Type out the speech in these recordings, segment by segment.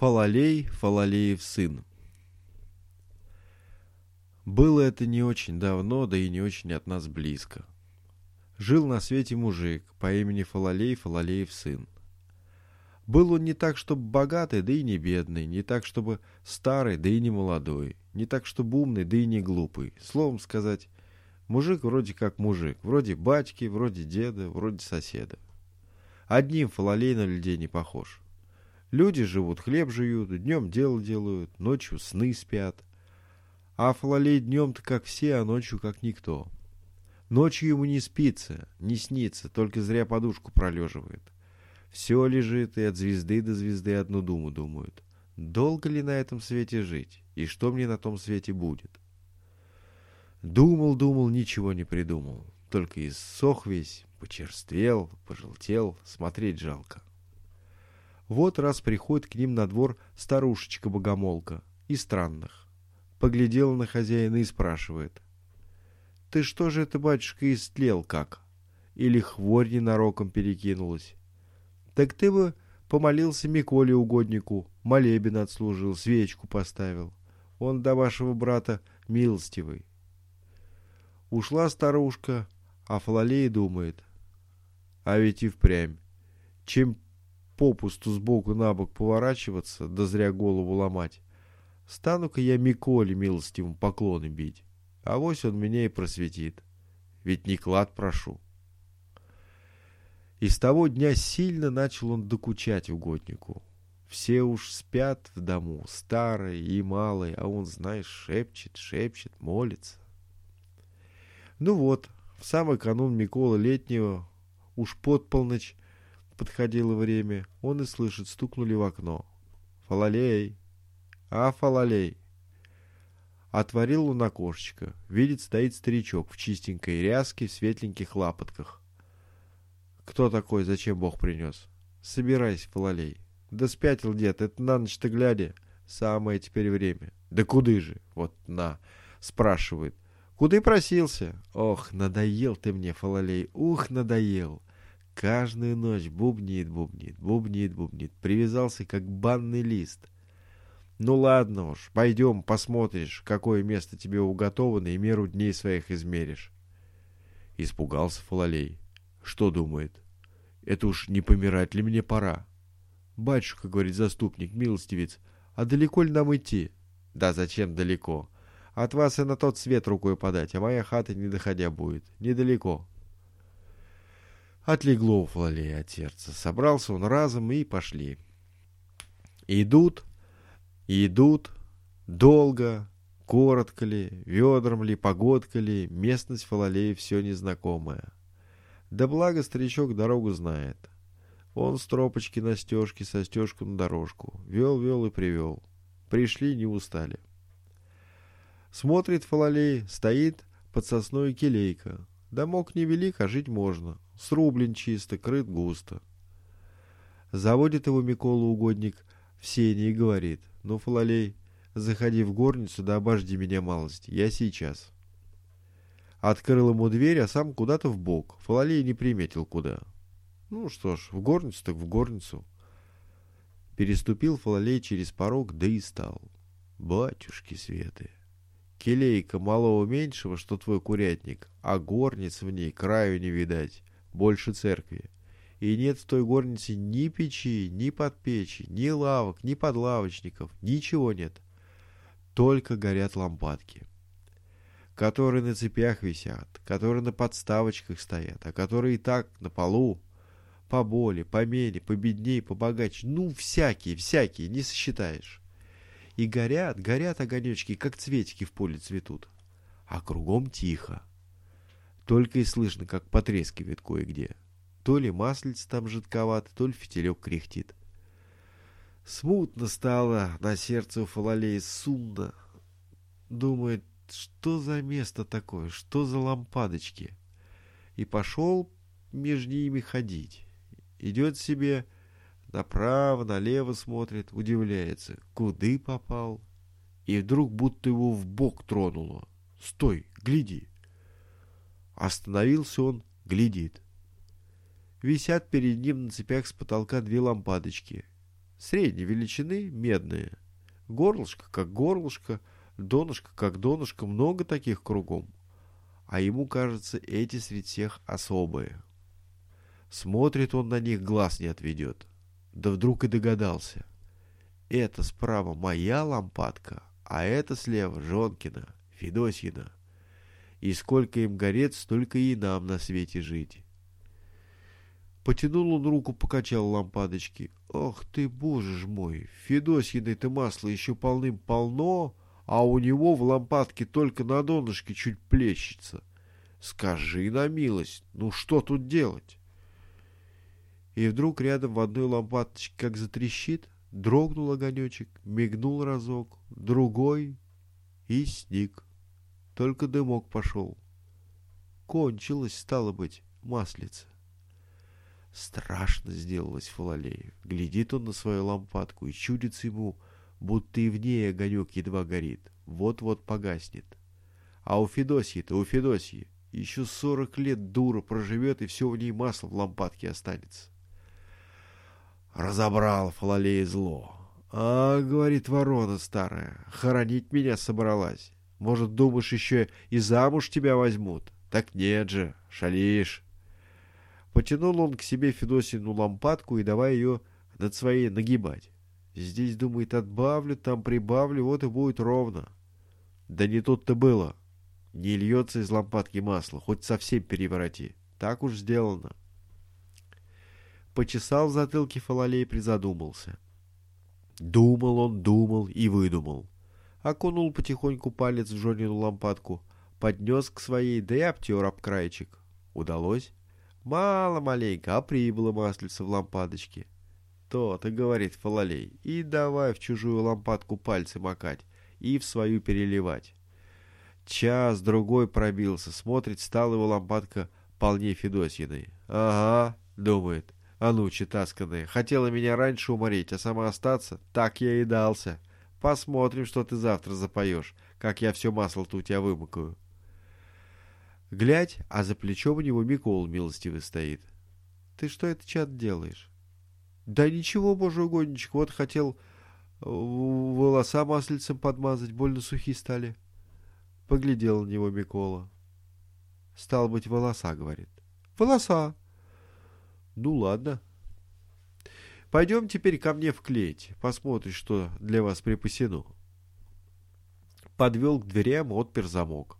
Фалалей, Фалалеев сын. Было это не очень давно, да и не очень от нас близко. Жил на свете мужик по имени Фалалей, Фалалеев сын. Был он не так, чтобы богатый, да и не бедный, не так, чтобы старый, да и не молодой, не так, чтобы умный, да и не глупый. Словом сказать, мужик вроде как мужик, вроде батьки, вроде деда, вроде соседа. Одним Фалалей на людей не похож. Люди живут, хлеб жуют, днем дело делают, ночью сны спят. А Фалалей днем-то как все, а ночью как никто. Ночью ему не спится, не снится, только зря подушку пролеживает. Все лежит и от звезды до звезды одну думу думают. Долго ли на этом свете жить? И что мне на том свете будет? Думал, думал, ничего не придумал. Только иссох весь, почерствел, пожелтел, смотреть жалко. Вот раз приходит к ним на двор старушечка-богомолка, и странных. Поглядела на хозяина и спрашивает. «Ты что же это, батюшка, истлел как? Или хворь ненароком перекинулась? Так ты бы помолился Миколе угоднику, молебен отслужил, свечку поставил. Он до вашего брата милостивый». Ушла старушка, а Фалалея думает. А ведь и впрямь. Чем попусту сбоку на бок поворачиваться, да зря голову ломать. Стану-ка я Миколе милостивым поклоны бить. а Авось он меня и просветит. Ведь не клад прошу. И с того дня сильно начал он докучать угоднику. Все уж спят в дому, старые и малые, а он, знаешь, шепчет, шепчет, молится. Ну вот, в самый канун Микола летнего, уж под полночь, подходило время, он и слышит, стукнули в окно. «Фалалей! А, Фалалей!» Отворил он окошечко. Видит, стоит старичок в чистенькой ряске, в светленьких лапотках. «Кто такой? Зачем Бог принес?» «Собирайся, Фалалей!» «Да спятил дед, это на ночь-то глядя. Самое теперь время». «Да куды же?» «Вот на!» Спрашивает. «Куды просился?» «Ох, надоел ты мне, Фалалей, ух, надоел!» Каждую ночь бубнит, бубнит, бубнит, бубнит. Привязался, как банный лист. Ну ладно уж, пойдем, посмотришь, какое место тебе уготовано, и меру дней своих измеришь. Испугался Фалалей. Что думает? Это уж не помирать ли мне пора? Батюшка, говорит заступник, милостивец, а далеко ли нам идти? Да зачем далеко? От вас и на тот свет рукой подать, а моя хата не доходя будет. Недалеко. Отлегло у Флалея от сердца. Собрался он разом и пошли. Идут, идут, долго, коротко ли, ведром ли, погодка ли, местность Фалалея все незнакомая. Да благо старичок дорогу знает. Он с тропочки на стежке, со стежку на дорожку. Вел-вел и привел. Пришли, не устали. Смотрит Фалалей, стоит под сосной келейка. Домок невелик, а жить можно. Срублен чисто, крыт густо. Заводит его Микола угодник в сене и говорит, ну, Фалалей, заходи в горницу, да обожди меня малость, я сейчас. Открыл ему дверь, а сам куда-то в бок. Фалалей не приметил куда. Ну что ж, в горницу так в горницу. Переступил Фалалей через порог, да и стал. Батюшки светы. Келейка малого меньшего, что твой курятник, а горниц в ней краю не видать больше церкви. И нет в той горнице ни печи, ни подпечи, ни лавок, ни подлавочников, ничего нет. Только горят лампадки, которые на цепях висят, которые на подставочках стоят, а которые и так на полу, поболе, помеле, победней, побогаче, ну, всякие, всякие, не сосчитаешь. И горят, горят огонечки, как цветики в поле цветут. А кругом тихо. Только и слышно, как потрескивает кое-где. То ли маслица там жидковато, то ли фитилек кряхтит. Смутно стало на сердце у Фалалея сумно. Думает, что за место такое, что за лампадочки. И пошел между ними ходить. Идет себе направо, налево смотрит, удивляется, куды попал. И вдруг будто его в бок тронуло. Стой, гляди. Остановился он, глядит. Висят перед ним на цепях с потолка две лампадочки. Средней величины, медные. Горлышко как горлышко, донышко как донышко, много таких кругом. А ему кажется, эти среди всех особые. Смотрит он на них, глаз не отведет. Да вдруг и догадался. Это справа моя лампадка, а это слева Жонкина, Федосьина. И сколько им горет, столько и нам на свете жить. Потянул он руку, покачал лампадочки. Ох ты, боже ж мой, Федосьиной-то масла еще полным-полно, а у него в лампадке только на донышке чуть плещется. Скажи на милость, ну что тут делать? И вдруг рядом в одной лампадочке как затрещит, дрогнул огонечек, мигнул разок, другой и сник. Только дымок пошел. Кончилось, стало быть, маслица. Страшно сделалось Фалалею. Глядит он на свою лампадку и чудится ему, будто и в ней огонек едва горит, вот-вот погаснет. А у Федосьи-то, у Федосьи, еще сорок лет дура проживет, и все в ней масло в лампадке останется. Разобрал Фалалея зло. «А, — говорит ворона старая, — хоронить меня собралась. Может, думаешь, еще и замуж тебя возьмут? Так нет же, шалишь. Потянул он к себе Федосину лампадку и давай ее над своей нагибать. Здесь, думает, отбавлю, там прибавлю, вот и будет ровно. Да не тут-то было. Не льется из лампадки масло, хоть совсем перевороти. Так уж сделано. Почесал в затылке Фалалей, призадумался. Думал он, думал и выдумал. Окунул потихоньку палец в Жонину лампадку, поднес к своей, да и обтер об краечек. Удалось? Мало маленько, а прибыло маслица в лампадочке. То-то, говорит Фалалей, и давай в чужую лампадку пальцы макать и в свою переливать. Час другой пробился, смотрит, стала его лампадка полней Федосьиной. Ага, думает, а ну, читасканная, хотела меня раньше уморить, а сама остаться? Так я и дался. Посмотрим, что ты завтра запоешь, как я все масло-то у тебя вымокаю. Глядь, а за плечом у него Микол милостивый стоит. Ты что это, чат, делаешь? Да ничего, боже угодничек, вот хотел э, волоса маслицем подмазать, больно сухие стали. Поглядел на него Микола. Стал быть, волоса, говорит. Волоса. Ну ладно. Пойдем теперь ко мне в клеть, посмотришь, что для вас припасено. Подвел к дверям, отпер замок.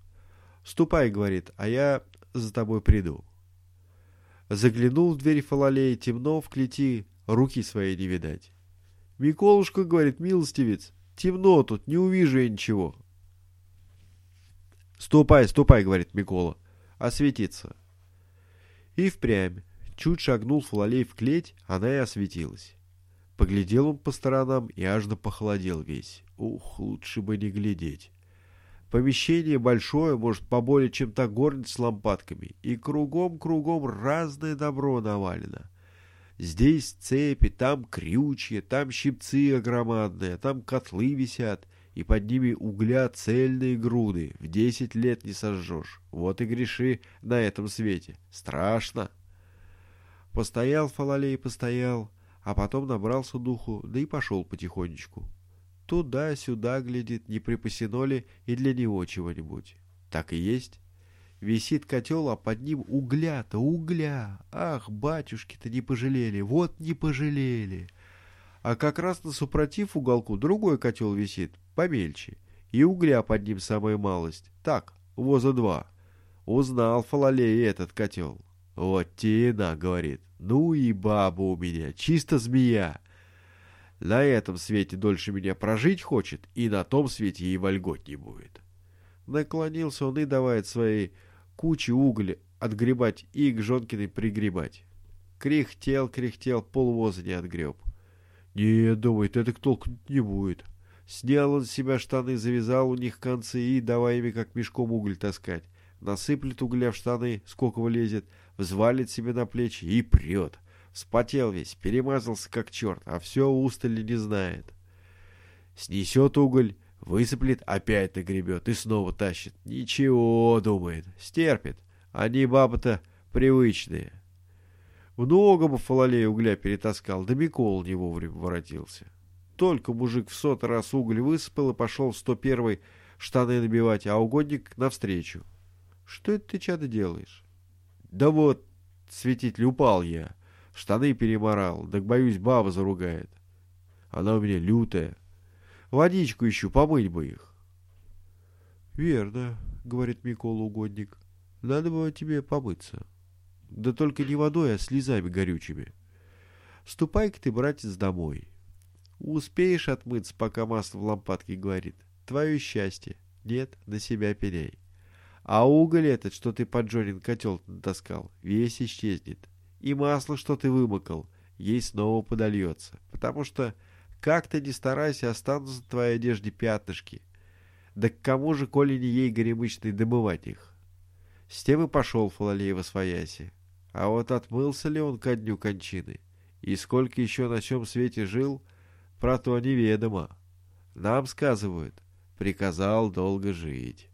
«Ступай», — говорит, — «а я за тобой приду». Заглянул в дверь Фалалея, темно в клети, руки своей не видать. «Миколушка», — говорит, — «милостивец, темно тут, не увижу я ничего». «Ступай, ступай», — говорит Микола, — «осветиться». И впрямь, чуть шагнул Фалалей в клеть, она и осветилась. Поглядел он по сторонам и аж похолодел весь. Ух, лучше бы не глядеть. Помещение большое, может, поболее, чем та горница с лампадками, и кругом-кругом разное добро навалено. Здесь цепи, там крючья, там щипцы огромадные, там котлы висят, и под ними угля цельные груды, в десять лет не сожжешь. Вот и греши на этом свете. Страшно. Постоял Фалалей, постоял, а потом набрался духу, да и пошел потихонечку. Туда-сюда глядит, не припасено ли и для него чего-нибудь. Так и есть. Висит котел, а под ним угля-то, угля. Ах, батюшки-то не пожалели, вот не пожалели. А как раз на супротив уголку другой котел висит, помельче. И угля под ним самая малость. Так, воза два. Узнал Фалалей этот котел. Вот тена, говорит. Ну и баба у меня, чисто змея. На этом свете дольше меня прожить хочет, и на том свете ей вольгот не будет. Наклонился он и давает своей куче угля отгребать и к Жонкиной пригребать. Кряхтел, кряхтел, полвоза не отгреб. Не, думает, это толку не будет. Снял он с себя штаны, завязал у них концы и давай ими как мешком уголь таскать. Насыплет угля в штаны, сколько влезет, взвалит себе на плечи и прет. — Спотел весь, перемазался как черт, а все устали не знает. Снесет уголь, высыплет, опять нагребет и снова тащит. Ничего, думает, стерпит. Они бабы-то привычные. Много бы Фалалей угля перетаскал, да Микол не вовремя воротился. Только мужик в сотый раз уголь высыпал и пошел в сто первый штаны набивать, а угодник навстречу. Что это ты, чадо, делаешь? Да вот, светитель, упал я. Штаны переморал, так боюсь, баба заругает. Она у меня лютая. Водичку ищу, помыть бы их. Верно, говорит Микола угодник. Надо бы тебе помыться. Да только не водой, а слезами горючими. Ступай-ка ты, братец, домой. Успеешь отмыться, пока масло в лампадке говорит. Твое счастье. Нет, на себя пеняй. А уголь этот, что ты под Джонин котел натаскал, весь исчезнет. И масло, что ты вымокал, ей снова подольется. Потому что, как ты не старайся, останутся в твоей одежде пятнышки. Да к кому же, коли не ей горемычной, добывать их? С тем и пошел Фалалей во свояси. А вот отмылся ли он ко дню кончины? И сколько еще на чем свете жил, про то неведомо. Нам сказывают, приказал долго жить.